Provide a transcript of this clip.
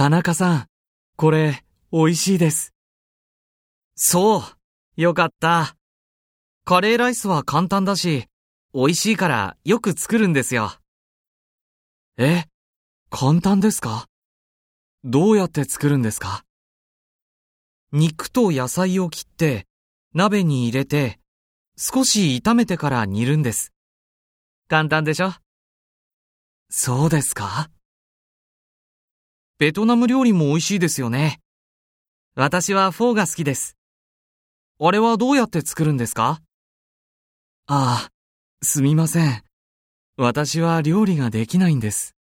田中さん、これ、美味しいです。そう。よかった。カレーライスは簡単だし、美味しいからよく作るんですよ。え、簡単ですか？どうやって作るんですか？肉と野菜を切って、鍋に入れて、少し炒めてから煮るんです。簡単でしょ？そうですか？ベトナム料理も美味しいですよね。私はフォーが好きです。あれはどうやって作るんですか？ああ、すみません。私は料理ができないんです。